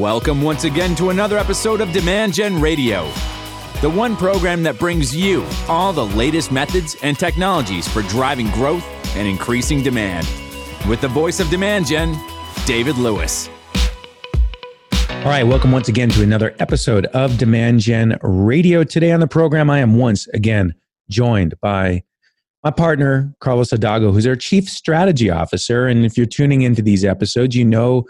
Welcome once again to another episode of Demand Gen Radio, the one program that brings you all the latest methods and technologies for driving growth and increasing demand. With the voice of Demand Gen, David Lewis. All right, welcome once again to another episode of Demand Gen Radio. Today on the program, I am once again joined by my partner, Carlos Hidalgo, who's our Chief Strategy Officer. And if you're tuning into these episodes, you know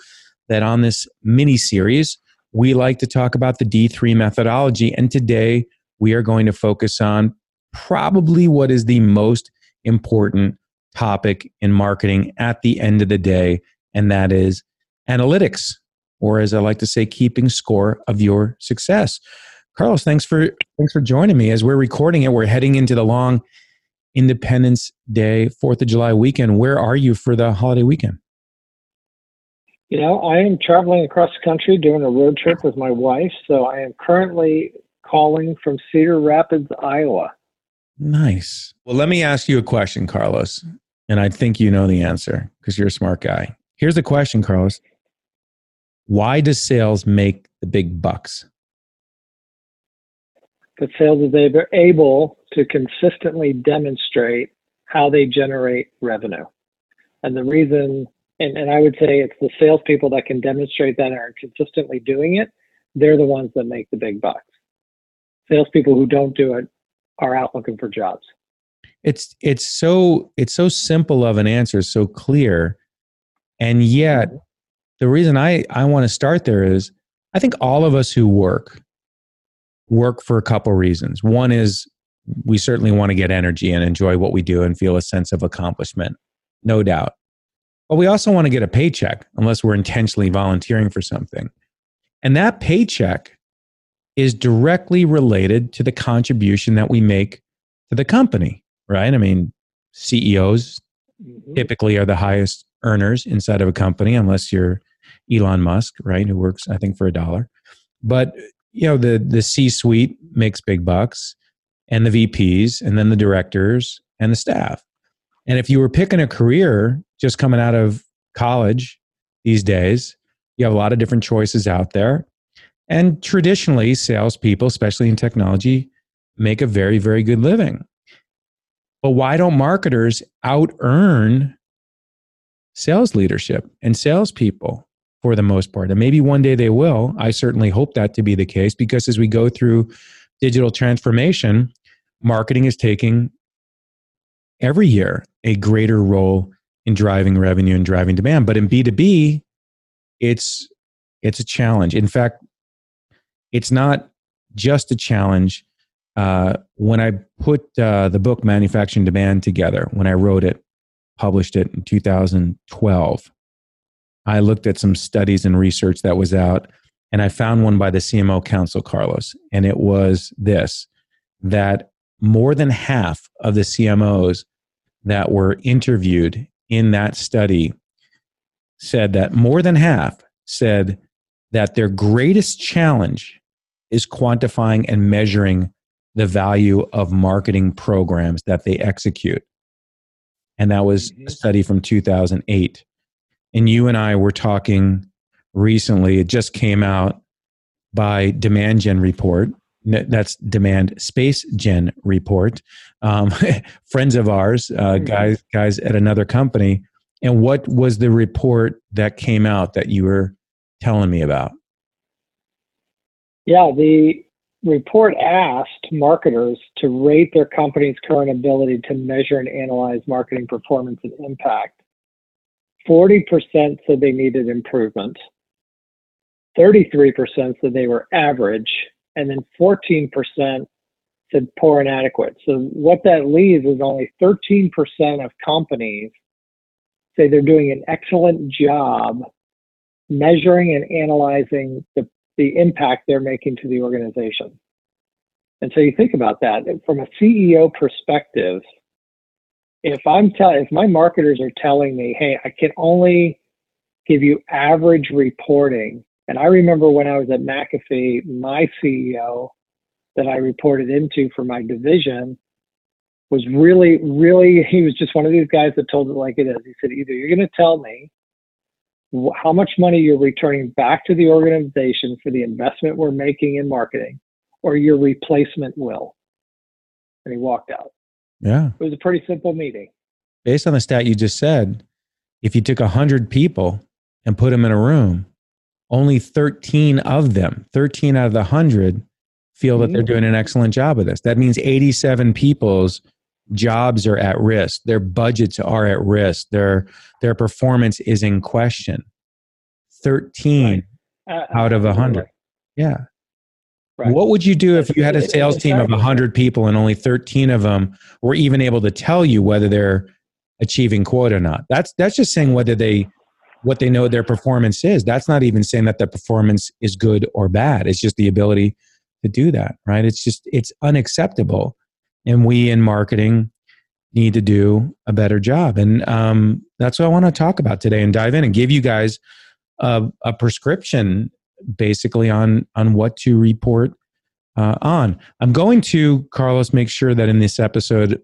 that on this mini series, we like to talk about the D3 methodology. And today we are going to focus on probably what is the most important topic in marketing at the end of the day, and that is analytics, or as I like to say, keeping score of your success. Carlos, thanks for thanks for joining me. As we're recording it, we're heading into the long Independence Day, Fourth of July weekend. Where are you for the holiday weekend? You know, I am traveling across the country doing a road trip with my wife. So I am currently calling from Cedar Rapids, Iowa. Nice. Well, let me ask you a question, Carlos. And I think you know the answer because you're a smart guy. Here's the question, Carlos Why does sales make the big bucks? Because sales is they're able to consistently demonstrate how they generate revenue. And the reason and, and I would say it's the salespeople that can demonstrate that and are consistently doing it. They're the ones that make the big bucks. Salespeople who don't do it are out looking for jobs. It's it's so it's so simple of an answer, so clear, and yet mm-hmm. the reason I I want to start there is I think all of us who work work for a couple reasons. One is we certainly want to get energy and enjoy what we do and feel a sense of accomplishment, no doubt. But we also want to get a paycheck unless we're intentionally volunteering for something. And that paycheck is directly related to the contribution that we make to the company, right? I mean, CEOs mm-hmm. typically are the highest earners inside of a company, unless you're Elon Musk, right? Who works, I think, for a dollar. But you know, the the C-suite makes big bucks, and the VPs, and then the directors and the staff. And if you were picking a career just coming out of college these days. You have a lot of different choices out there. And traditionally, salespeople, especially in technology, make a very, very good living. But why don't marketers out earn sales leadership and salespeople for the most part? And maybe one day they will. I certainly hope that to be the case because as we go through digital transformation, marketing is taking every year a greater role in driving revenue and driving demand. But in B2B, it's it's a challenge. In fact, it's not just a challenge. Uh, when I put uh, the book Manufacturing Demand together, when I wrote it, published it in 2012, I looked at some studies and research that was out, and I found one by the CMO Council, Carlos, and it was this that more than half of the CMOs that were interviewed in that study said that more than half said that their greatest challenge is quantifying and measuring the value of marketing programs that they execute. And that was a mm-hmm. study from 2008. And you and I were talking recently, it just came out by Demand Gen Report. That's Demand Space Gen Report um, friends of ours, uh, mm-hmm. guys, guys at another company. And what was the report that came out that you were telling me about? Yeah, the report asked marketers to rate their company's current ability to measure and analyze marketing performance and impact. 40% said they needed improvement. 33% said they were average, and then 14% said poor and adequate. So what that leaves is only 13% of companies say they're doing an excellent job measuring and analyzing the, the impact they're making to the organization. And so you think about that from a CEO perspective. If I'm telling, if my marketers are telling me, hey, I can only give you average reporting. And I remember when I was at McAfee, my CEO that I reported into for my division was really, really, he was just one of these guys that told it like it is. He said, either you're going to tell me how much money you're returning back to the organization for the investment we're making in marketing or your replacement will. And he walked out. Yeah. It was a pretty simple meeting. Based on the stat you just said, if you took 100 people and put them in a room, only 13 of them, 13 out of the 100, feel that they're mm-hmm. doing an excellent job of this. That means 87 people's jobs are at risk, their budgets are at risk, their their performance is in question. 13 right. uh, out of 100. Yeah. Right. What would you do if you had a sales team of 100 people and only 13 of them were even able to tell you whether they're achieving quota or not? That's that's just saying whether they what they know their performance is. That's not even saying that the performance is good or bad. It's just the ability to do that, right? It's just it's unacceptable and we in marketing need to do a better job. And um, that's what I want to talk about today and dive in and give you guys a, a prescription basically on on what to report uh, on. I'm going to Carlos make sure that in this episode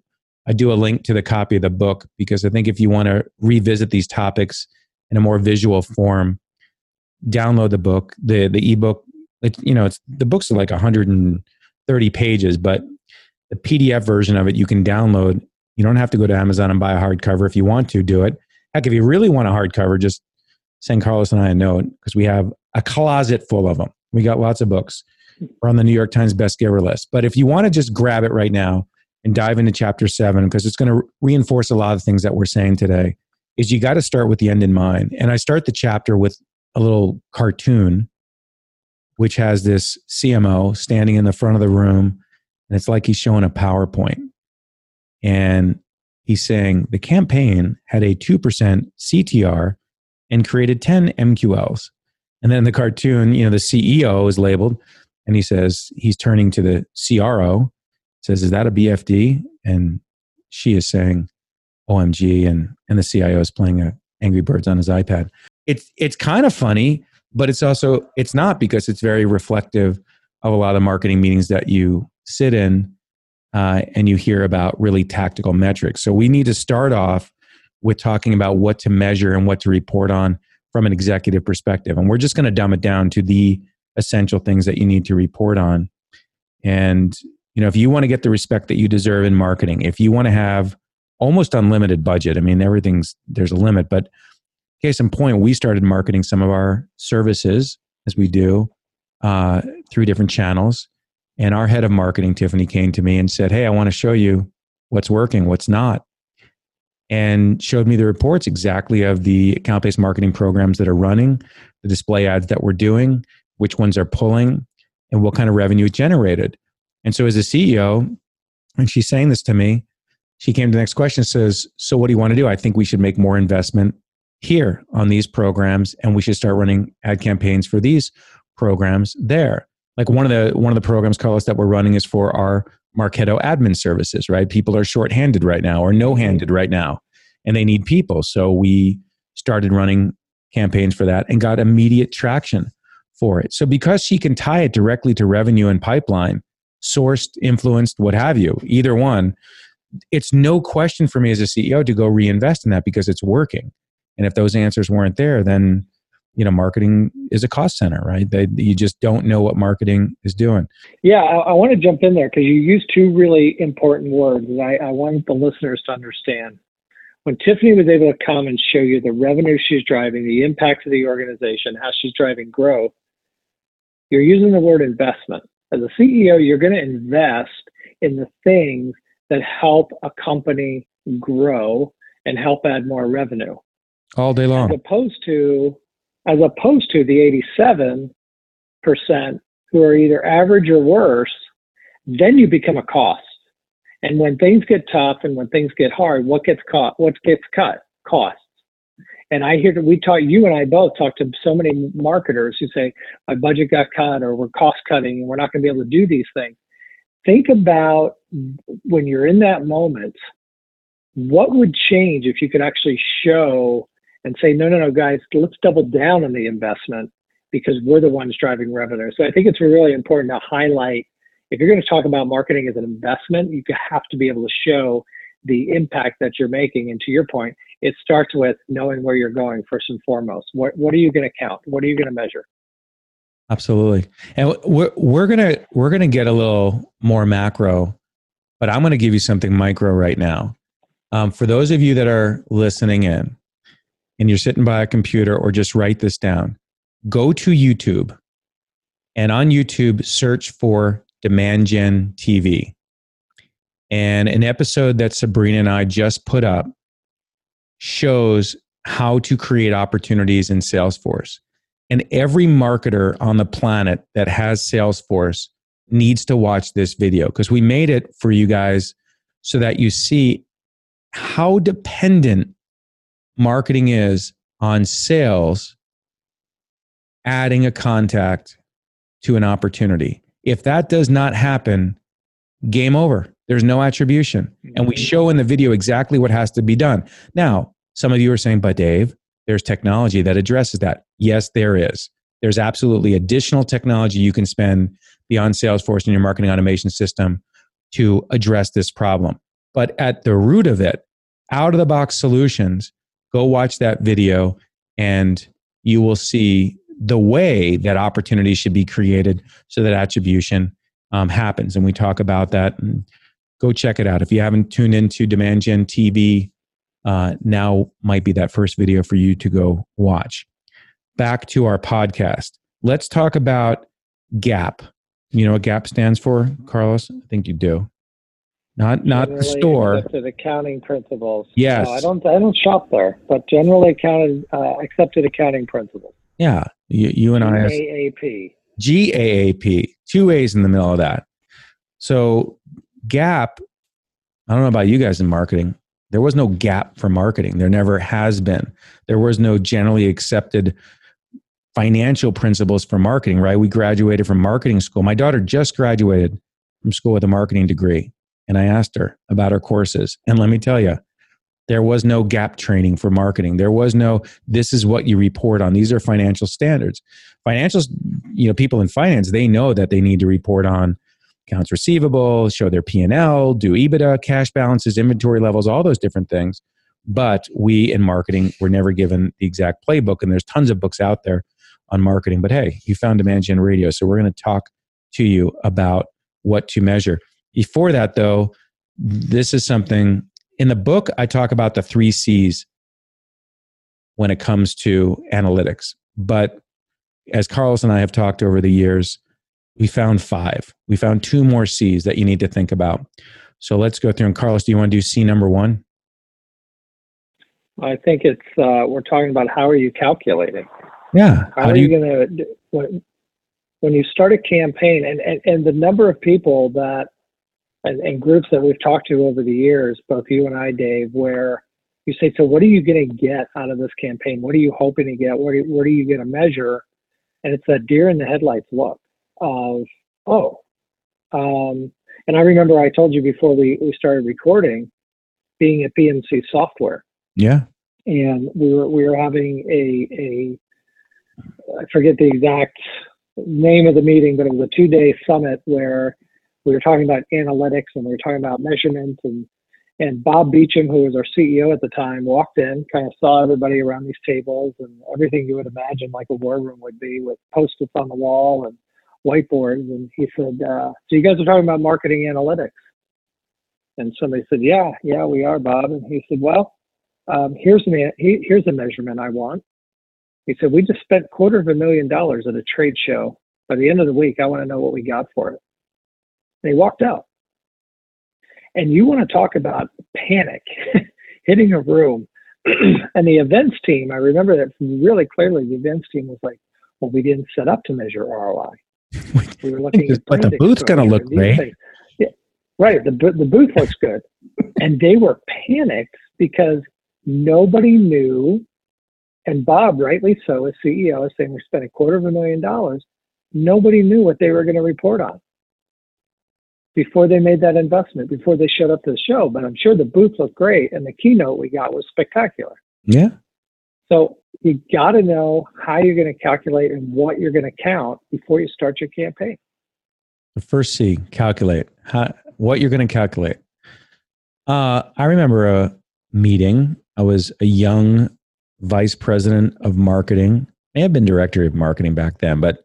I do a link to the copy of the book because I think if you want to revisit these topics in a more visual form, download the book. the The ebook, it, you know, it's the books are like 130 pages, but the PDF version of it you can download. You don't have to go to Amazon and buy a hardcover if you want to do it. Heck, if you really want a hardcover, just send Carlos and I a note because we have a closet full of them. We got lots of books. We're on the New York Times best giver list. But if you want to just grab it right now and dive into chapter seven, because it's going to reinforce a lot of things that we're saying today, is you got to start with the end in mind. And I start the chapter with a little cartoon, which has this CMO standing in the front of the room and it's like he's showing a PowerPoint. And he's saying the campaign had a 2% CTR and created 10 MQLs. And then the cartoon, you know, the CEO is labeled and he says, he's turning to the CRO, says, Is that a BFD? And she is saying, OMG. And, and the CIO is playing a Angry Birds on his iPad. It's, it's kind of funny, but it's also, it's not because it's very reflective of a lot of marketing meetings that you sit in uh, and you hear about really tactical metrics. So we need to start off with talking about what to measure and what to report on from an executive perspective. And we're just going to dumb it down to the essential things that you need to report on. And you know, if you want to get the respect that you deserve in marketing, if you want to have almost unlimited budget, I mean, everything's there's a limit, but case in point, we started marketing some of our services as we do uh, through different channels. And our head of marketing, Tiffany, came to me and said, Hey, I want to show you what's working, what's not. And showed me the reports exactly of the account based marketing programs that are running, the display ads that we're doing, which ones are pulling, and what kind of revenue it generated. And so, as a CEO, and she's saying this to me, she came to the next question says, So, what do you want to do? I think we should make more investment here on these programs, and we should start running ad campaigns for these programs there. Like one of the one of the programs carlos that we're running is for our marketo admin services right? People are short-handed right now or no-handed right now and they need people. So we started running campaigns for that and got immediate traction for it. So because she can tie it directly to revenue and pipeline sourced influenced what have you either one it's no question for me as a ceo to go reinvest in that because it's working. And if those answers weren't there then you know marketing is a cost center right? They, you just don't know what marketing is doing. Yeah i, I want to jump in there because you used two really important words and I, I want the listeners to understand. When tiffany was able to come and show you the revenue she's driving the impact of the organization how she's driving growth you're using the word investment. As a ceo you're going to invest in the things that help a company grow and help add more revenue all day long as opposed to as opposed to the 87% who are either average or worse, then you become a cost. And when things get tough and when things get hard, what gets caught? What gets cut? Costs. And I hear that we talk, you and I both talk to so many marketers who say, my budget got cut or we're cost cutting and we're not going to be able to do these things. Think about when you're in that moment, what would change if you could actually show and say, no, no, no, guys, let's double down on the investment because we're the ones driving revenue. So I think it's really important to highlight if you're going to talk about marketing as an investment, you have to be able to show the impact that you're making. And to your point, it starts with knowing where you're going first and foremost. What what are you going to count? What are you going to measure? Absolutely. And we're we're gonna we're gonna get a little more macro, but I'm gonna give you something micro right now. Um, for those of you that are listening in, and you're sitting by a computer, or just write this down, go to YouTube, and on YouTube search for Demand Gen TV. And an episode that Sabrina and I just put up shows how to create opportunities in Salesforce. And every marketer on the planet that has Salesforce needs to watch this video because we made it for you guys so that you see how dependent marketing is on sales adding a contact to an opportunity. If that does not happen, game over. There's no attribution. And we mm-hmm. show in the video exactly what has to be done. Now, some of you are saying, but Dave, there's technology that addresses that. Yes, there is. There's absolutely additional technology you can spend beyond Salesforce and your marketing automation system to address this problem. But at the root of it, out of the box solutions, go watch that video and you will see the way that opportunities should be created so that attribution um, happens. And we talk about that. And go check it out. If you haven't tuned into Demand Gen TV, uh, now might be that first video for you to go watch. Back to our podcast. Let's talk about GAP. You know what GAP stands for, Carlos? I think you do. Not not generally the store. Accepted accounting principles. Yes. No, I don't. I don't shop there, but generally accounted uh, accepted accounting principles. Yeah, you, you and I. GAAP. GAAP. Two A's in the middle of that. So gap, I don't know about you guys in marketing. There was no gap for marketing. There never has been. There was no generally accepted financial principles for marketing, right? We graduated from marketing school. My daughter just graduated from school with a marketing degree. And I asked her about her courses. And let me tell you, there was no gap training for marketing. There was no, this is what you report on. These are financial standards. Financials, you know, people in finance, they know that they need to report on accounts receivable, show their P&L, do EBITDA, cash balances, inventory levels, all those different things. But we in marketing were never given the exact playbook, and there's tons of books out there on marketing. But hey, you found Demand Gen Radio, so we're going to talk to you about what to measure. Before that, though, this is something in the book I talk about the three C's when it comes to analytics. But as Carlos and I have talked over the years, we found five. We found two more C's that you need to think about. So let's go through. And Carlos, do you want to do C number one? I think it's uh, we're talking about how are you calculating? Yeah. How, how are you, you going to when, when you start a campaign and, and, and the number of people that and, and groups that we've talked to over the years, both you and I, Dave, where you say, so what are you going to get out of this campaign? What are you hoping to get? What are, what are you going to measure? And it's that deer in the headlights look of oh um, and i remember i told you before we, we started recording being at bmc software yeah and we were we were having a a i forget the exact name of the meeting but it was a two day summit where we were talking about analytics and we were talking about measurements and and Bob Beauchamp, who was our CEO at the time, walked in, kind of saw everybody around these tables and everything you would imagine like a war room would be with post-its on the wall and whiteboards, and he said, uh, "So you guys are talking about marketing analytics?" And somebody said, "Yeah, yeah, we are, Bob." And he said, "Well, um, here's me. Here's a measurement I want." He said, "We just spent quarter of a million dollars at a trade show. By the end of the week, I want to know what we got for it." And he walked out. And you want to talk about panic hitting a room. and the events team, I remember that really clearly. The events team was like, well, we didn't set up to measure ROI. we were looking at but the booth's going to look great. Yeah, right. The, the booth looks good. and they were panicked because nobody knew, and Bob, rightly so, as CEO, is saying we spent a quarter of a million dollars. Nobody knew what they were going to report on before they made that investment, before they showed up to the show. But I'm sure the booth looked great and the keynote we got was spectacular. Yeah. So you got to know how you're going to calculate and what you're going to count before you start your campaign. The first C, calculate. How, what you're going to calculate. Uh, I remember a meeting I was a young vice president of marketing. May have been director of marketing back then, but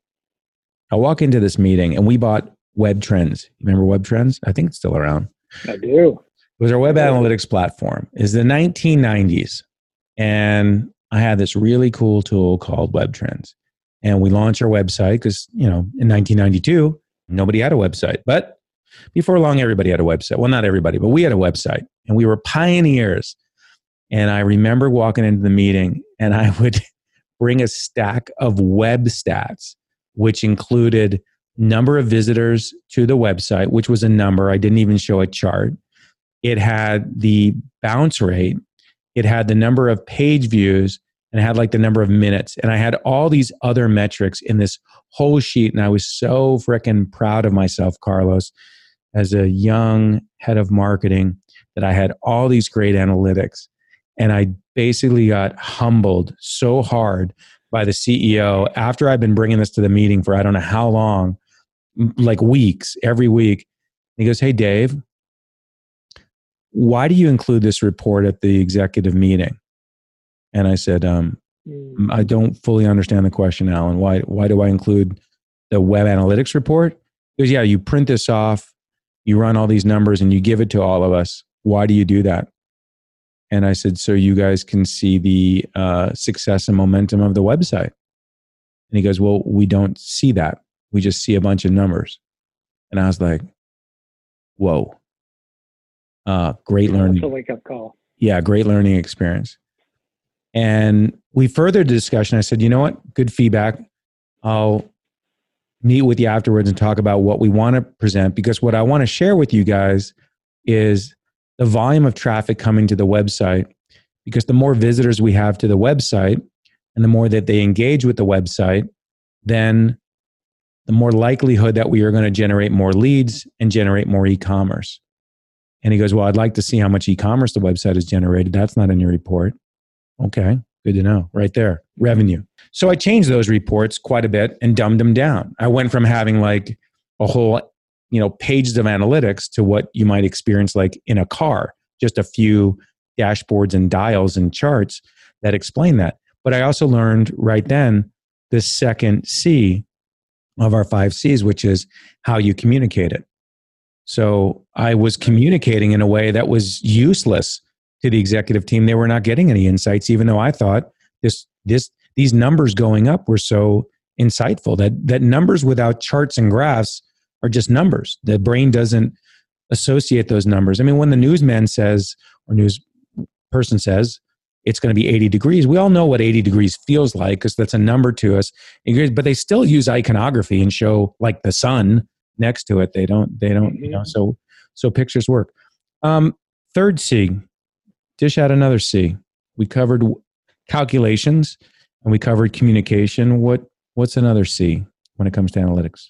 I walk into this meeting and we bought Web Trends. Remember Web Trends? I think it's still around. I do. It was our web analytics platform. Is the 1990s, and I had this really cool tool called Web Trends, and we launched our website because you know in 1992 nobody had a website, but before long everybody had a website. Well, not everybody, but we had a website, and we were pioneers. And I remember walking into the meeting, and I would bring a stack of web stats, which included number of visitors to the website, which was a number. I didn't even show a chart. It had the bounce rate, it had the number of page views, and it had like the number of minutes. And I had all these other metrics in this whole sheet. And I was so freaking proud of myself, Carlos, as a young head of marketing, that I had all these great analytics. And I basically got humbled so hard by the CEO after I've been bringing this to the meeting for I don't know how long like weeks, every week. He goes, Hey, Dave, why do you include this report at the executive meeting? And I said, um. I don't fully understand the question, Alan. Why, why do I include the web analytics report? He goes, Yeah, you print this off, you run all these numbers, and you give it to all of us. Why do you do that? And I said, So you guys can see the uh, success and momentum of the website. And he goes, Well, we don't see that we just see a bunch of numbers. And I was like, whoa. Uh, great learning. That's a wake up call. Yeah, great learning experience. And we furthered the discussion. I said, you know what? Good feedback. I'll meet with you afterwards and talk about what we want to present because what I want to share with you guys is the volume of traffic coming to the website. Because the more visitors we have to the website and the more that they engage with the website, then the more likelihood that we are going to generate more leads and generate more e-commerce. And he goes, Well, I'd like to see how much e commerce the website has generated. That's not in your report. Okay, good to know. Right there, revenue. So I changed those reports quite a bit and dumbed them down. I went from having like a whole, you know, pages of analytics to what you might experience like in a car, just a few dashboards and dials and charts that explain that. But I also learned right then the second C of our five C's, which is how you communicate it. So I was communicating in a way that was useless to the executive team. They were not getting any insights, even though I thought this this these numbers going up were so insightful. That that numbers without charts and graphs are just numbers. The brain doesn't associate those numbers. I mean, when the newsman says or news person says, it's going to be 80 degrees. We all know what 80 degrees feels like because that's a number to us. But they still use iconography and show like the sun next to it. They don't. They don't. You know. Mm-hmm. So so pictures work. Um, third C, dish out another C. We covered calculations and we covered communication. What what's another C when it comes to analytics?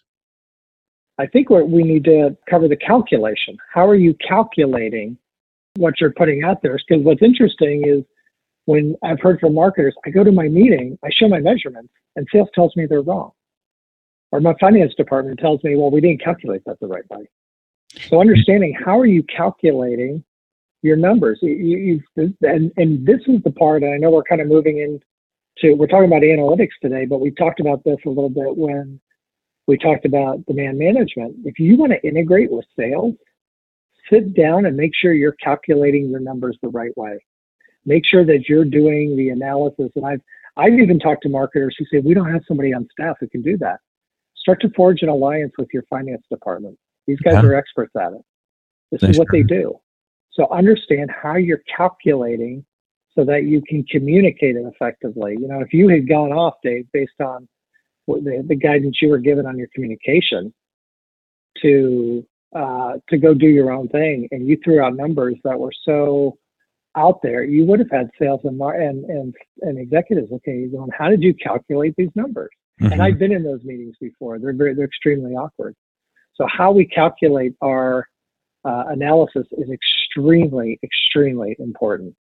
I think we need to cover the calculation. How are you calculating what you're putting out there? Because what's interesting is when I've heard from marketers, I go to my meeting, I show my measurements, and sales tells me they're wrong. Or my finance department tells me, well, we didn't calculate that the right way. So understanding how are you calculating your numbers? You, and, and this is the part, and I know we're kind of moving into, we're talking about analytics today, but we talked about this a little bit when we talked about demand management. If you want to integrate with sales, sit down and make sure you're calculating your numbers the right way make sure that you're doing the analysis. And I've I've even talked to marketers who say we don't have somebody on staff who can do that. Start to forge an alliance with your finance department. These guys yeah. are experts at it. This is what they do. So understand how you're calculating so that you can communicate it effectively. You know, if you had gone off, Dave, based on the, the guidance you were given on your communication to uh, to go do your own thing, and you threw out numbers that were so out there, you would have had sales and and and, and executives looking at going, how did you calculate these numbers? Mm-hmm. And I've been in those meetings before. They're very, they're extremely awkward. So how we calculate our uh, analysis is extremely, extremely important.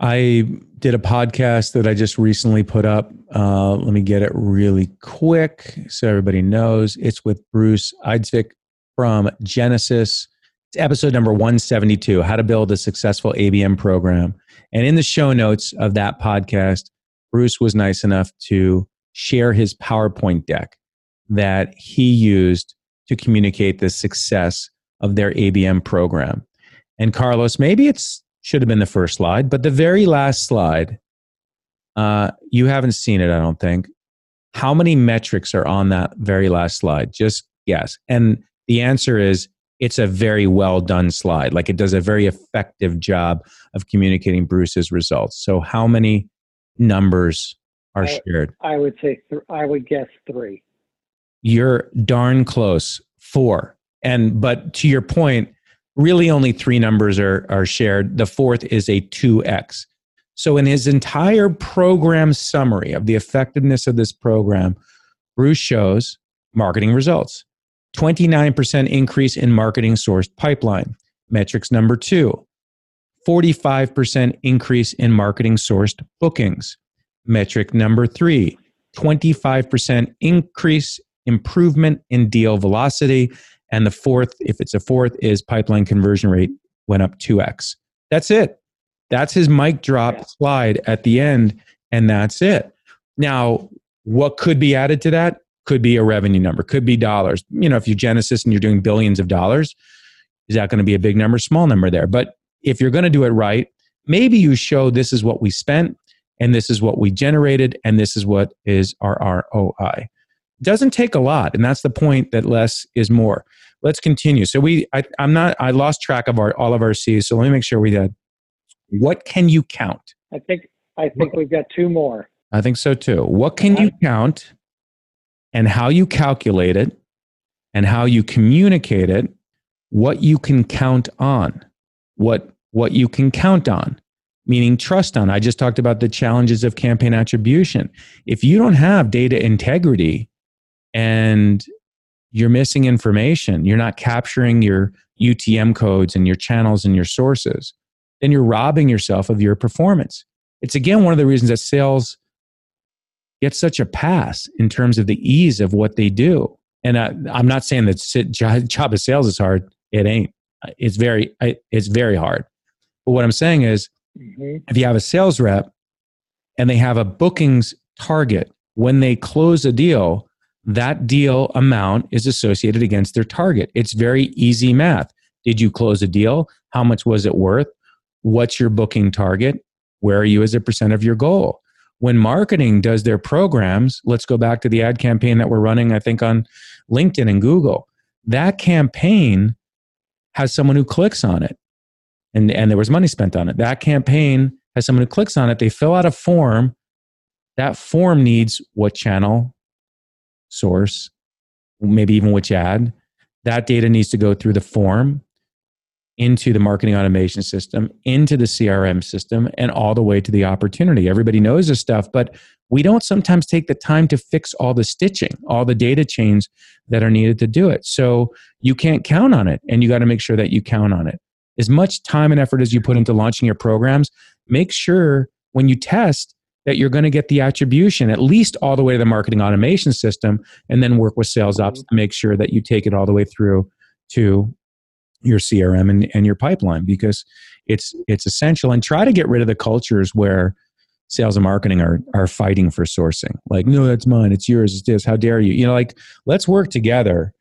I did a podcast that I just recently put up. Uh, let me get it really quick so everybody knows. It's with Bruce Eidsvik from Genesys It's episode number 172 How to Build a Successful ABM Program. And in the show notes of that podcast, Bruce was nice enough to share his PowerPoint deck that he used to communicate the success of their ABM program. And Carlos, maybe it's should have been the first slide, but the very last slide, uh, you haven't seen it, I don't think. How many metrics are on that very last slide? Just guess. And the answer is it's a very well done slide. Like it does a very effective job of communicating Bruce's results. So, how many numbers are I, shared? I would say, th- I would guess three. You're darn close. Four. And, but to your point, really only three numbers are, are shared. The fourth is a 2x. So, in his entire program summary of the effectiveness of this program, Bruce shows marketing results 29% increase in marketing sourced pipeline. Metrics number two 45% increase in marketing sourced bookings. Metric number three 25% increase improvement in deal velocity. And the fourth, if it's a fourth, is pipeline conversion rate went up 2x. That's it. That's his mic drop slide at the end, and that's it. Now, what could be added to that? Could be a revenue number, could be dollars. You know, if you're Genesys and you're doing billions of dollars, is that going to be a big number, small number there? But if you're going to do it right, maybe you show this is what we spent, and this is what we generated, and this is what is our ROI. Doesn't take a lot, and that's the point that less is more. Let's continue. So we, I, am not, I lost track of our all of our C's. So let me make sure we did. What can you count? I think I think we've got two more. I think so too. What can you count and how you calculate it and how you communicate it, what you can count on, what what you can count on, meaning trust on. I just talked about the challenges of campaign attribution. If you don't have data integrity and you're missing information, you're not capturing your UTM codes and your channels and your sources, then you're robbing yourself of your performance. It's again one of the reasons that sales gets such a pass in terms of the ease of what they do. And I, am not saying that job of sales is hard. It ain't. It's very, it's very hard. But what I'm saying is, mm-hmm. if you have a sales rep and they have a bookings target, when they close a deal, that deal amount is associated against their target. It's very easy math. Did you close a deal? How much was it worth? What's your booking target? Where are you as a percent of your goal? When marketing does their programs, let's go back to the ad campaign that we're running, I think, on LinkedIn and Google. That campaign has someone who clicks on it and, and there was money spent on it. That campaign has someone who clicks on it, they fill out a form. That form needs what channel, source, maybe even which ad. That data needs to go through the form into the marketing automation system, into the CRM system, and all the way to the opportunity. Everybody knows this stuff, but we don't sometimes take the time to fix all the stitching, all the data chains that are needed to do it. So you can't count on it, and you got to make sure that you count on it. As much time and effort as you put into launching your programs, make sure when you test that you're going to get the attribution at least all the way to the marketing automation system, and then work with sales ops to make sure that you take it all the way through to your CRM and, and your pipeline because it's it's essential and try to get rid of the cultures where sales and marketing are are fighting for sourcing. Like, no, that's mine, it's yours, it's this. How dare you? You know, like let's work together.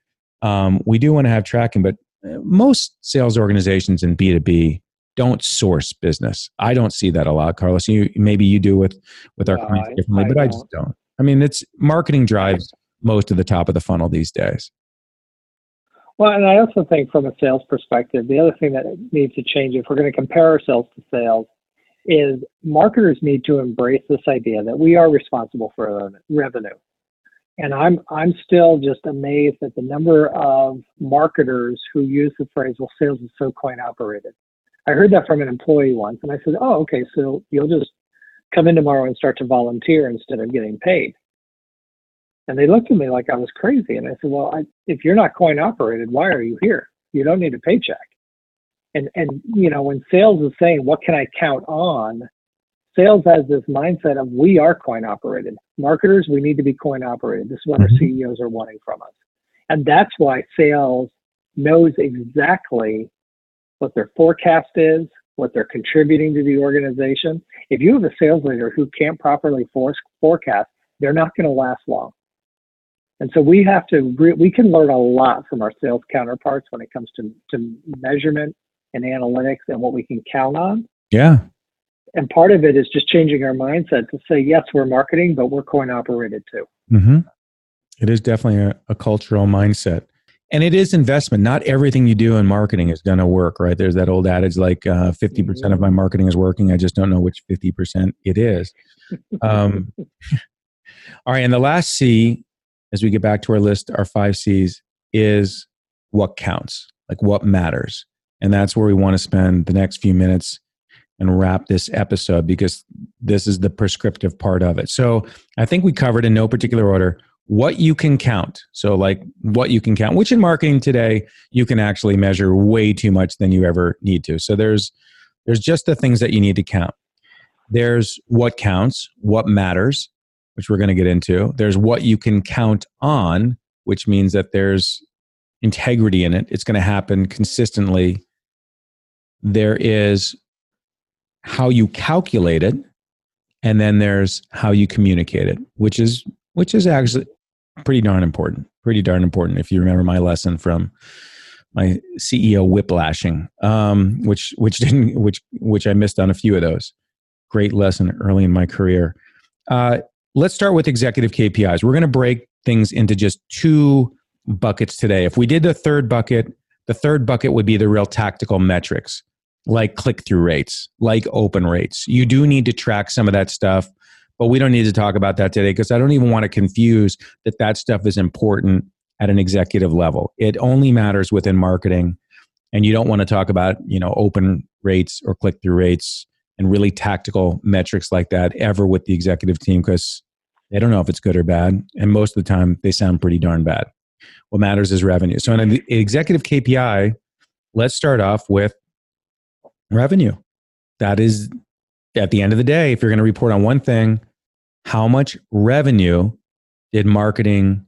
Um, we do want to have tracking, but uh, most sales organizations in B2B don't source business. I don't see that a lot, Carlos. You maybe you do with with our no, clients differently, I, I but don't. I just don't. I mean, it's marketing drives most of the top of the funnel these days. Well, and I also think from a sales perspective, the other thing that needs to change if we're going to compare ourselves to sales is marketers need to embrace this idea that we are responsible for revenue. And I'm I'm still just amazed at the number of marketers who use the phrase, "Well, sales is so coin operated." I heard that from an employee once, and I said, "Oh, okay, so you'll just come in tomorrow and start to volunteer instead of getting paid." And they looked at me like I was crazy. And I said, well, I, if you're not coin operated, why are you here? You don't need a paycheck. And, and, you know, when sales is saying, what can I count on? Sales has this mindset of we are coin operated. Marketers, we need to be coin operated. This is what mm-hmm. our CEOs are wanting from us. And that's why sales knows exactly what their forecast is, what they're contributing to the organization. If you have a sales leader who can't properly forecast, they're not going to last long. And so we have to, we can learn a lot from our sales counterparts when it comes to, to measurement and analytics and what we can count on. Yeah. And part of it is just changing our mindset to say, yes, we're marketing, but we're coin operated too. Mm-hmm. It is definitely a, a cultural mindset. And it is investment. Not everything you do in marketing is going to work, right? There's that old adage like uh, 50% of my mm-hmm. marketing is working. I just don't know which 50% it is. Um, all right. And the last C, as we get back to our list, our five C's, is what counts, like what matters. And that's where we want to spend the next few minutes and wrap this episode because this is the prescriptive part of it. So I think we covered in no particular order what you can count. So, like what you can count, which in marketing today, you can actually measure way too much than you ever need to. So, there's there's just the things that you need to count. There's what counts, what matters, which we're going to get into. There's what you can count on, which means that there's integrity in it. It's going to happen consistently. There is how you calculate it, and then there's how you communicate it, which is which is actually pretty darn important. Pretty darn important. If you remember my lesson from my CEO whiplashing, um, which which didn't which which I missed on a few of those. Great lesson early in my career. Uh, let's start with executive KPIs. We're going to break things into just two buckets today. If we did the third bucket, the third bucket would be the real tactical metrics like click through rates, like open rates. You do need to track some of that stuff but we don't need to talk about that today because I don't even want to confuse that that stuff is important at an executive level. It only matters within marketing. And you don't want to talk about, you know, open rates or click through rates and really tactical metrics like that ever with the executive team because they don't know if it's good or bad. And most of the time, they sound pretty darn bad. What matters is revenue. So, in an executive KPI, let's start off with revenue. That is at the end of the day, if you're going to report on one thing, how much revenue did marketing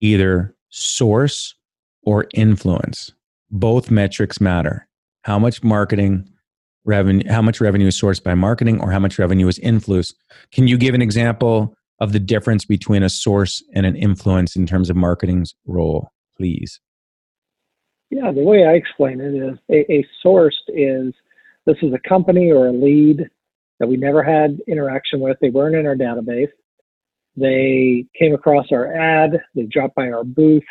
either source or influence? Both metrics matter. How much marketing revenue, how much revenue is sourced by marketing or how much revenue is influenced? Can you give an example of the difference between a source and an influence in terms of marketing's role, please? Yeah, the way I explain it is a, a source is this is a company or a lead that we never had interaction with. They weren't in our database. They came across our ad. They dropped by our booth.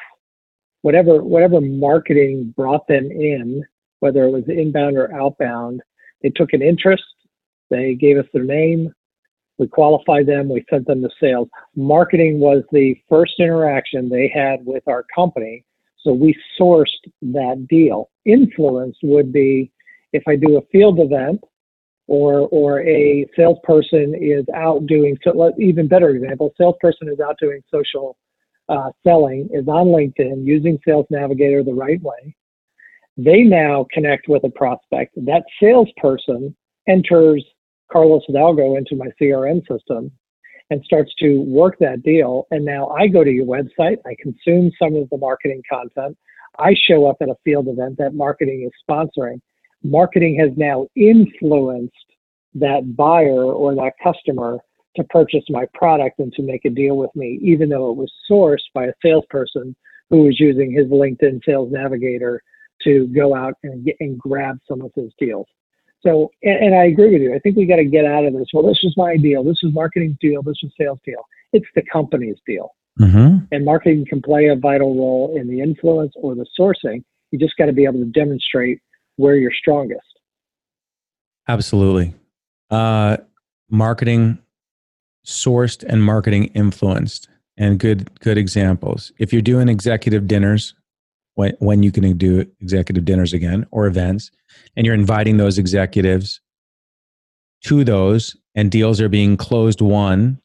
Whatever whatever marketing brought them in, whether it was inbound or outbound, they took an interest. They gave us their name. We qualified them. We sent them to sales. Marketing was the first interaction they had with our company. So we sourced that deal. Influence would be if I do a field event or or a salesperson is out doing so even better example salesperson is out doing social uh, selling is on linkedin using sales navigator the right way they now connect with a prospect. That salesperson enters carlos hidalgo into my crm system and starts to work that deal and now i go to your website i consume some of the marketing content i show up at a field event that marketing is sponsoring marketing has now influenced that buyer or that customer to purchase my product and to make a deal with me, even though it was sourced by a salesperson who was using his LinkedIn Sales Navigator to go out and get and grab some of his deals. So, and, and I agree with you. I think we got to get out of this. Well, this was my deal. This was marketing's deal. This was sales deal. It's the company's deal. Mm-hmm. And marketing can play a vital role in the influence or the sourcing. You just got to be able to demonstrate where you're strongest. Absolutely. Uh, marketing sourced and marketing influenced, and good good examples. If you're doing executive dinners, when when you can do executive dinners again or events, and you're inviting those executives to those, and deals are being closed one,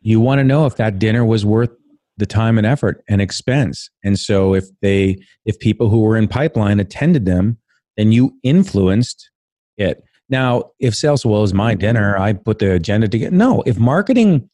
you want to know if that dinner was worth the time and effort and expense. And so if they if people who were in pipeline attended them, then you influenced it. Now, if sales, well, is my dinner, I put the agenda together. No, if marketing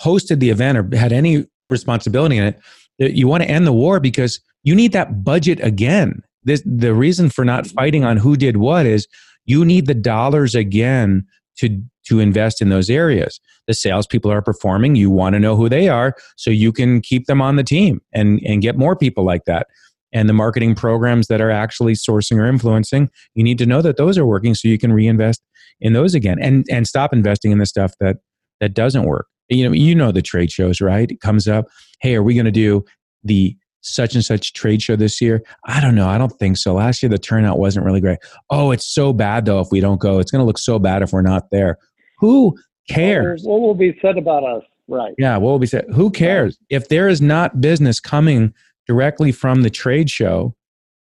hosted the event or had any responsibility in it, uh, you want to end the war because you need that budget again. this the reason for not fighting on who did what is you need the dollars again to to invest in those areas. The salespeople are performing. You want to know who they are so you can keep them on the team and and get more people like that. And the marketing programs that are actually sourcing or influencing, you need to know that those are working so you can reinvest in those again and and stop investing in the stuff that that doesn't work. You know, you know the trade shows, right? It comes up, hey, are we going to do the such and such trade show this year? I don't know. I don't think so. Last year the turnout wasn't really great. Oh, it's so bad though if we don't go. It's going to look so bad if we're not there. Who cares? What will be said about us? Right. Yeah, what will be said? Who cares? If there is not business coming directly from the trade show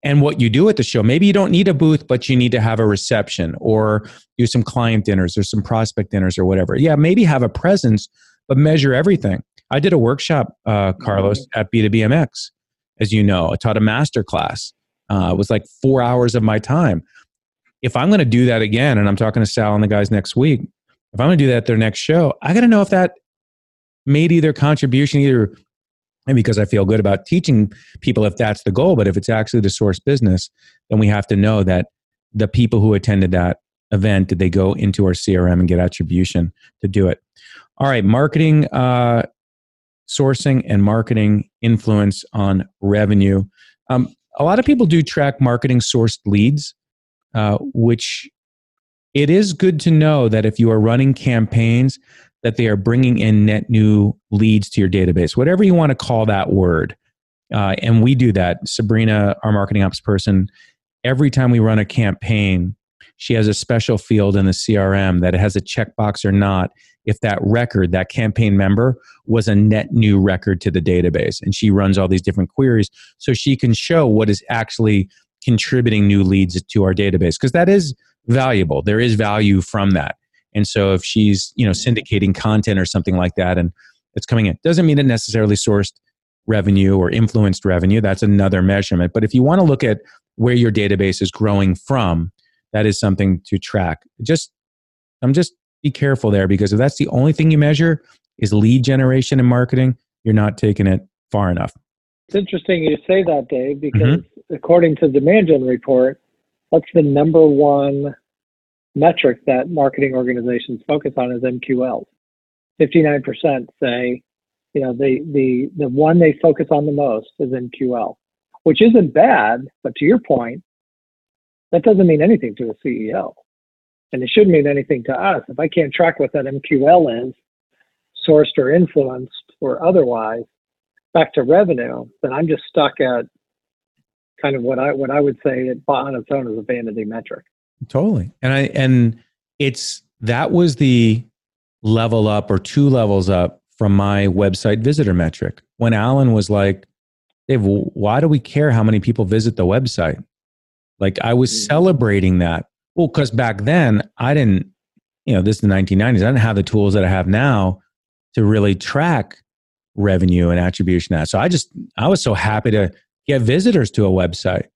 and what you do at the show, maybe you don't need a booth, but you need to have a reception or do some client dinners or some prospect dinners or whatever. Yeah, maybe have a presence, but measure everything. I did a workshop, uh, Carlos, mm-hmm. at B2BMX, as you know. I taught a master class. Uh, it was like four hours of my time. If I'm going to do that again, and I'm talking to Sal and the guys next week, if I'm going to do that at their next show, I got to know if that made either contribution, either and because I feel good about teaching people if that's the goal, but if it's actually the source business, then we have to know that the people who attended that event did they go into our CRM and get attribution to do it. All right, marketing uh, sourcing and marketing influence on revenue. Um, a lot of people do track marketing sourced leads, uh, which it is good to know that if you are running campaigns, that they are bringing in net new leads to your database, whatever you want to call that word. Uh, and we do that. Sabrina, our marketing ops person, every time we run a campaign, she has a special field in the CRM that has a checkbox or not if that record, that campaign member, was a net new record to the database. And she runs all these different queries so she can show what is actually contributing new leads to our database because that is valuable. There is value from that. And so if she's, you know, syndicating content or something like that and it's coming in, doesn't mean it necessarily sourced revenue or influenced revenue. That's another measurement. But if you want to look at where your database is growing from, that is something to track. Just I'm just be careful there because if that's the only thing you measure is lead generation and marketing, you're not taking it far enough. It's interesting you say that, Dave, because mm-hmm. according to the Demand Gen report, that's the number one metric that marketing organizations focus on is MQL. 59% say, you know, the, the, the one they focus on the most is MQL, which isn't bad, but to your point, that doesn't mean anything to a CEO. And it shouldn't mean anything to us. If I can't track what that MQL is, sourced or influenced or otherwise, back to revenue, then I'm just stuck at kind of what I what I would say it, on its own is a vanity metric. Totally. And I and it's that was the level up or two levels up from my website visitor metric. When Alan was like, Dave, why do we care how many people visit the website? Like I was mm. celebrating that. Well, because back then I didn't, you know, this is the 1990s. I didn't have the tools that I have now to really track revenue and attribution. That So I just, I was so happy to get visitors to a website,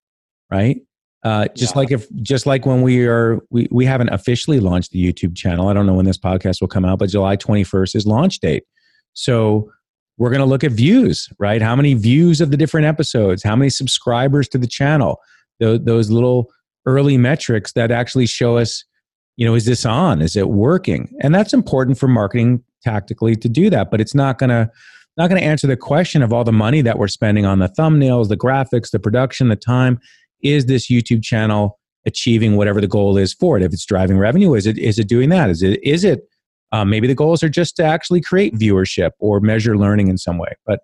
right? Uh, just yeah. like if, just like when we are, we, we haven't officially launched the YouTube channel. I don't know when this podcast will come out, but July 21st is launch date. So we're going to look at views, right? How many views of the different episodes? How many subscribers to the channel? Those, those little early metrics that actually show us, you know, is this on? Is it working? And that's important for marketing tactically to do that, but it's not going to, not going to answer the question of all the money that we're spending on the thumbnails, the graphics, the production, the time is this YouTube channel achieving whatever the goal is for it? If it's driving revenue, is it is it doing that? Is it is it um, maybe the goals are just to actually create viewership or measure learning in some way? But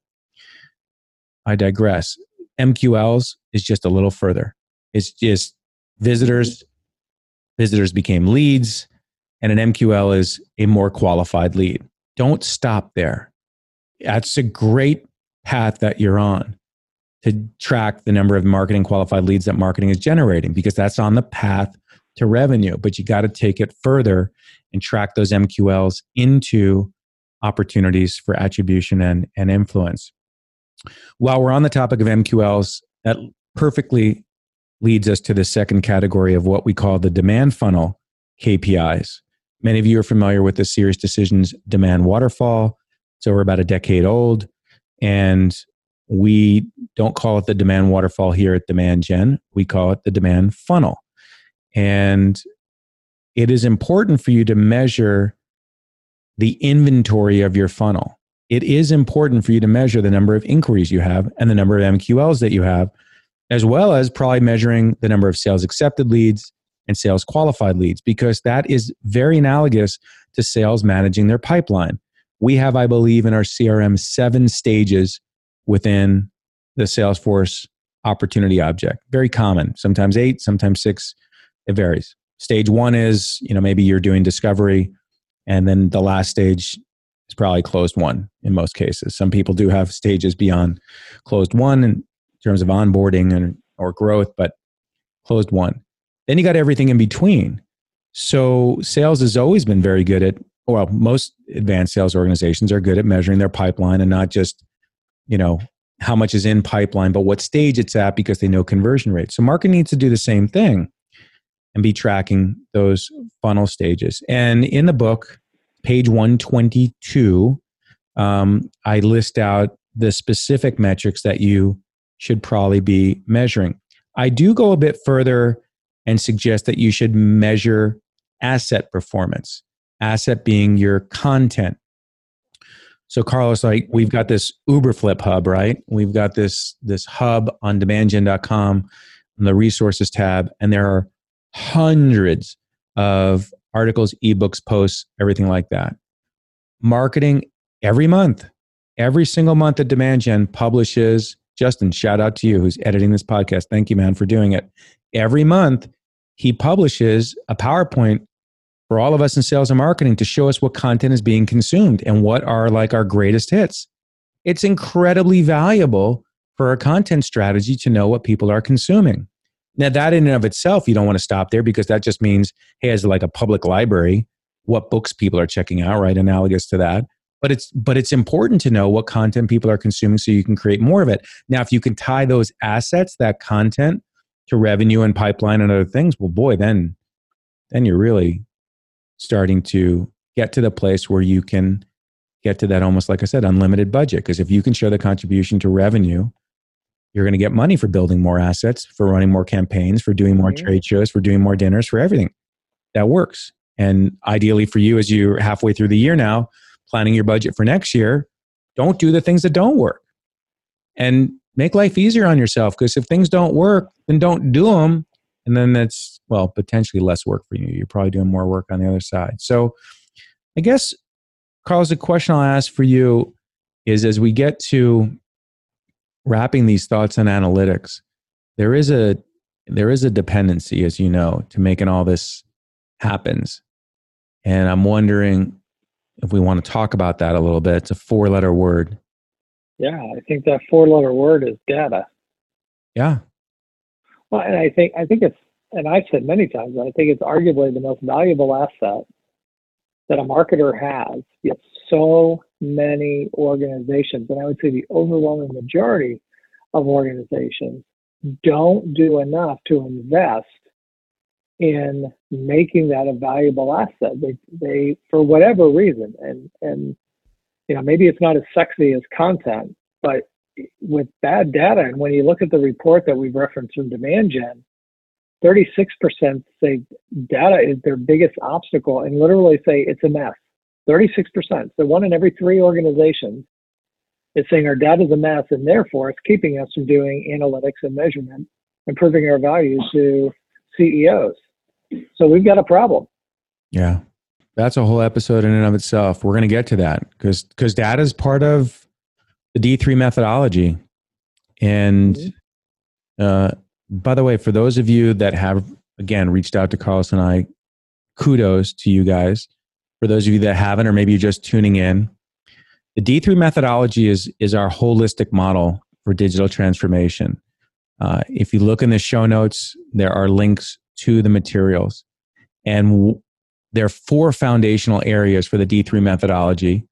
I digress. MQLs is just a little further. It's just visitors. Visitors became leads, and an MQL is a more qualified lead. Don't stop there. That's a great path that you're on to track the number of marketing qualified leads that marketing is generating because that's on the path to revenue. But you got to take it further and track those MQLs into opportunities for attribution and, and influence. While we're on the topic of MQLs, that perfectly leads us to the second category of what we call the demand funnel KPIs. Many of you are familiar with the Sirius Decisions demand waterfall. It's over about a decade old. And we don't call it the demand waterfall here at Demand Gen. We call it the demand funnel. And it is important for you to measure the inventory of your funnel. It is important for you to measure the number of inquiries you have and the number of MQLs that you have, as well as probably measuring the number of sales accepted leads and sales qualified leads, because that is very analogous to sales managing their pipeline. We have, I believe, in our CRM seven stages within the Salesforce opportunity object. Very common, sometimes eight, sometimes six, it varies. Stage one is, you know, maybe you're doing discovery, and then the last stage is probably closed won in most cases. Some people do have stages beyond closed won in terms of onboarding and or growth, but closed won. Then you got everything in between. So sales has always been very good at well, most advanced sales organizations are good at measuring their pipeline and not just, you know, how much is in pipeline, but what stage it's at because they know conversion rate So marketing needs to do the same thing and be tracking those funnel stages. And in the book, page 122, um, I list out the specific metrics that you should probably be measuring. I do go a bit further and suggest that you should measure asset performance, asset being your content. So Carlos, like we've got this Uberflip hub, right? We've got this this hub on demandgen.com on the resources tab, and there are hundreds of articles, ebooks, posts, everything like that. Marketing every month, every single month that DemandGen publishes. Justin, shout out to you who's editing this podcast. Thank you, man, for doing it. Every month, he publishes a PowerPoint for all of us in sales and marketing to show us what content is being consumed and what are like our greatest hits. It's incredibly valuable for a content strategy to know what people are consuming. Now, that in and of itself, you don't want to stop there because that just means, hey, as like a public library, what books people are checking out, right? Analogous to that. But it's but it's important to know what content people are consuming so you can create more of it. Now, if you can tie those assets, that content, to revenue and pipeline and other things, well, boy, then then you're really starting to get to the place where you can get to that almost like I said, unlimited budget. Because if you can show the contribution to revenue you're going to get money for building more assets, for running more campaigns, for doing more mm-hmm. trade shows, for doing more dinners, for everything. That works. And ideally for you, as you're halfway through the year now, planning your budget for next year, don't do the things that don't work. And make life easier on yourself because if things don't work, then don't do them. And then that's, well, potentially less work for you. You're probably doing more work on the other side. So I guess, Carlos, the question I'll ask for you is as we get to wrapping these thoughts on analytics, there is a there is a dependency, as you know, to making all this happens. And I'm wondering if we want to talk about that a little bit. It's a four letter word. Yeah, I think that four letter word is data. Yeah. Well, and I think I think it's and I've said many times, I think it's arguably the most valuable asset that a marketer has. Yet so many organizations, and I would say the overwhelming majority of organizations, don't do enough to invest in making that a valuable asset. They, they for whatever reason, and and you know maybe it's not as sexy as content, but with bad data, and when you look at the report that we've referenced from Demand Gen, 36% say data is their biggest obstacle, and literally say it's a mess. 36%. So one in every three organizations is saying our data is a mess and therefore it's keeping us from doing analytics and measurement, improving our value to CEOs. So we've got a problem. Yeah. That's a whole episode in and of itself. We're going to get to that because because data is part of the D3 methodology. And mm-hmm. uh, by the way, for those of you that have again reached out to Carlos and I, kudos to you guys for those of you that haven't, or maybe you're just tuning in, the D3 methodology is, is our holistic model for digital transformation. Uh, if you look in the show notes, there are links to the materials. And w- there are four foundational areas for the D3 methodology.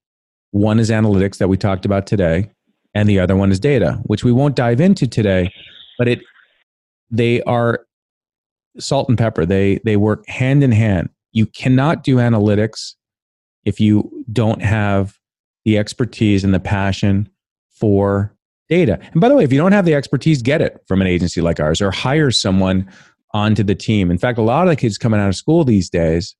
One is analytics that we talked about today, and the other one is data, which we won't dive into today, but it they are salt and pepper. They they work hand in hand. You cannot do analytics if you don't have the expertise and the passion for data. And by the way, if you don't have the expertise, get it from an agency like ours or hire someone onto the team. In fact, a lot of the kids coming out of school these days,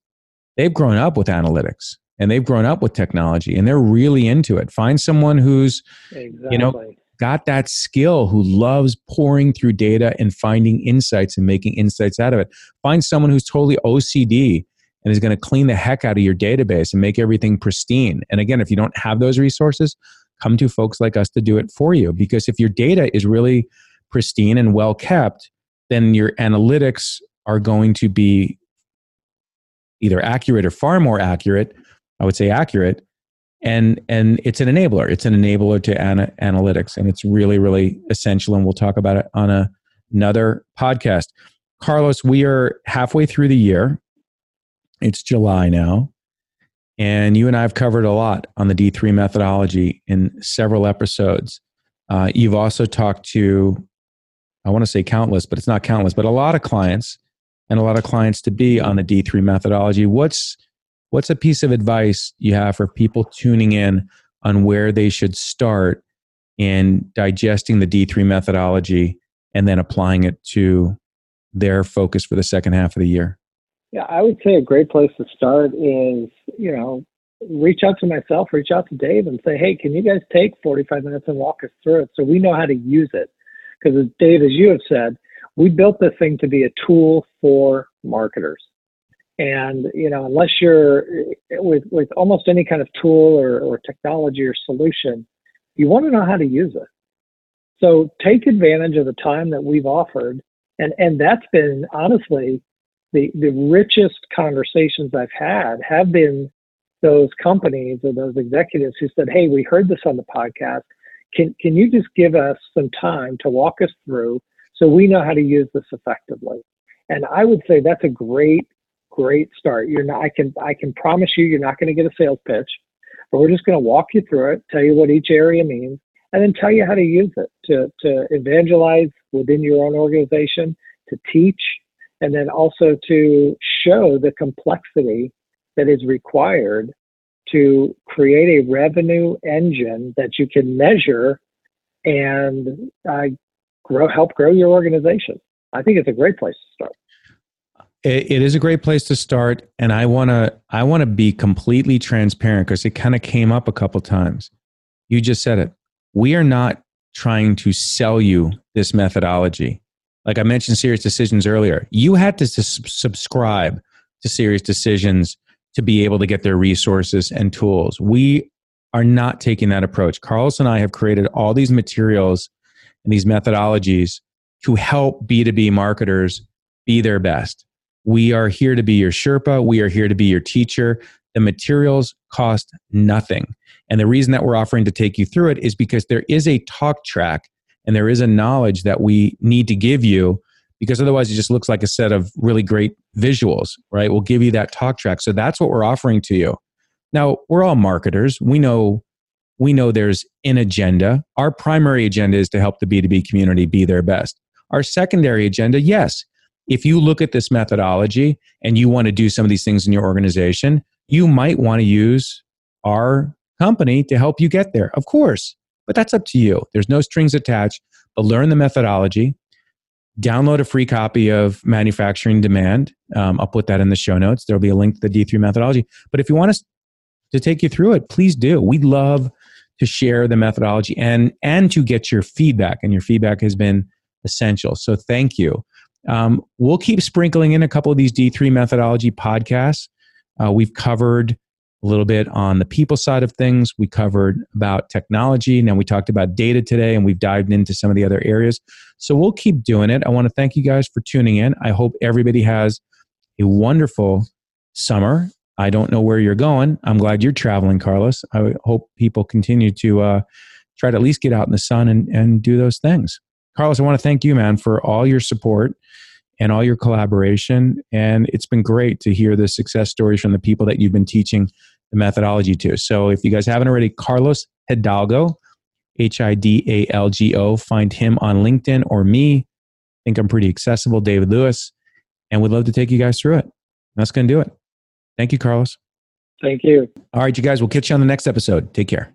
they've grown up with analytics and they've grown up with technology and they're really into it. Find someone who's, exactly. you know, got that skill who loves pouring through data and finding insights and making insights out of it. Find someone who's totally OCD and is going to clean the heck out of your database and make everything pristine. And again, if you don't have those resources, come to folks like us to do it for you. Because if your data is really pristine and well kept, then your analytics are going to be either accurate or far more accurate. I would say accurate. And, and it's an enabler. It's an enabler to ana- analytics. And it's really, really essential. And we'll talk about it on a, another podcast. Carlos, we are halfway through the year. It's July now. And you and I have covered a lot on the D3 methodology in several episodes. Uh, you've also talked to, I want to say countless, but it's not countless, but a lot of clients and a lot of clients to be on the D3 methodology. What's what's a piece of advice you have for people tuning in on where they should start in digesting the D3 methodology and then applying it to their focus for the second half of the year? Yeah, I would say a great place to start is, you know, reach out to myself, reach out to Dave and say, hey, can you guys take 45 minutes and walk us through it so we know how to use it? Because Dave, as you have said, we built this thing to be a tool for marketers. And, you know, unless you're eh, with, with almost any kind of tool or, or technology or solution, you want to know how to use it. So take advantage of the time that we've offered. And, and that's been honestly the, the richest conversations I've had have been those companies or those executives who said, Hey, we heard this on the podcast. Can, can you just give us some time to walk us through so we know how to use this effectively? And I would say that's a great, great start. You're not, I can, I can promise you, you're not going to get a sales pitch, but we're just going to walk you through it, tell you what each area means, and then tell you how to use it to, to evangelize within your own organization, to teach, and then also to show the complexity that is required to create a revenue engine that you can measure and uh, grow, help grow your organization. I think it's a great place to start. It is a great place to start, and I want to I want to be completely transparent because it kind of came up a couple times. You just said it. We are not trying to sell you this methodology like I mentioned Sirius Decisions earlier, you had to subscribe to Sirius Decisions to be able to get their resources and tools. We are not taking that approach. Carlos and I have created all these materials and these methodologies to help B2B marketers be their best. We are here to be your Sherpa. We are here to be your teacher. The materials cost nothing. And the reason that we're offering to take you through it is because there is a talk track and there is a knowledge that we need to give you because otherwise it just looks like a set of really great visuals, right? We'll give you that talk track. So that's what we're offering to you. Now, we're all marketers. We know we know there's an agenda. Our primary agenda is to help the B2B community be their best. Our secondary agenda, yes, if you look at this methodology and you want to do some of these things in your organization, you might want to use our company to help you get there. Of course. But that's up to you. There's no strings attached, but learn the methodology. Download a free copy of Manufacturing Demand. Um, I'll put that in the show notes. There'll be a link to the D3 methodology. But if you want us to take you through it, please do. We'd love to share the methodology and and to get your feedback. And your feedback has been essential. So thank you. Um, we'll keep sprinkling in a couple of these D3 methodology podcasts. Uh, we've covered a little bit on the people side of things. We covered about technology. Now we talked about data today and we've dived into some of the other areas. So we'll keep doing it. I want to thank you guys for tuning in. I hope everybody has a wonderful summer. I don't know where you're going. I'm glad you're traveling, Carlos. I hope people continue to uh, try to at least get out in the sun and, and do those things. Carlos, I want to thank you, man, for all your support and all your collaboration. And it's been great to hear the success stories from the people that you've been teaching the methodology to. So if you guys haven't already, Carlos Hidalgo, H I D A L G O, find him on LinkedIn or me. I think I'm pretty accessible, David Lewis, and we'd love to take you guys through it. That's going to do it. Thank you, Carlos. Thank you. All right, you guys, we'll catch you on the next episode. Take care.